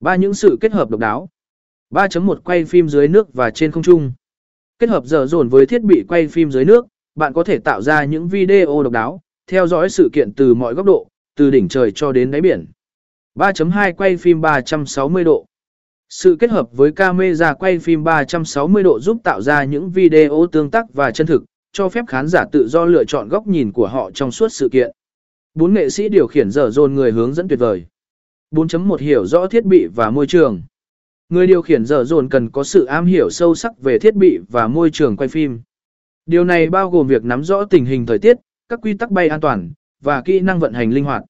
Ba những sự kết hợp độc đáo. 3.1 quay phim dưới nước và trên không trung. Kết hợp giờ dồn với thiết bị quay phim dưới nước, bạn có thể tạo ra những video độc đáo, theo dõi sự kiện từ mọi góc độ, từ đỉnh trời cho đến đáy biển. 3.2 quay phim 360 độ. Sự kết hợp với camera quay phim 360 độ giúp tạo ra những video tương tác và chân thực, cho phép khán giả tự do lựa chọn góc nhìn của họ trong suốt sự kiện. Bốn nghệ sĩ điều khiển dở dồn người hướng dẫn tuyệt vời. 4.1 Hiểu rõ thiết bị và môi trường. Người điều khiển dở dồn cần có sự am hiểu sâu sắc về thiết bị và môi trường quay phim. Điều này bao gồm việc nắm rõ tình hình thời tiết, các quy tắc bay an toàn, và kỹ năng vận hành linh hoạt.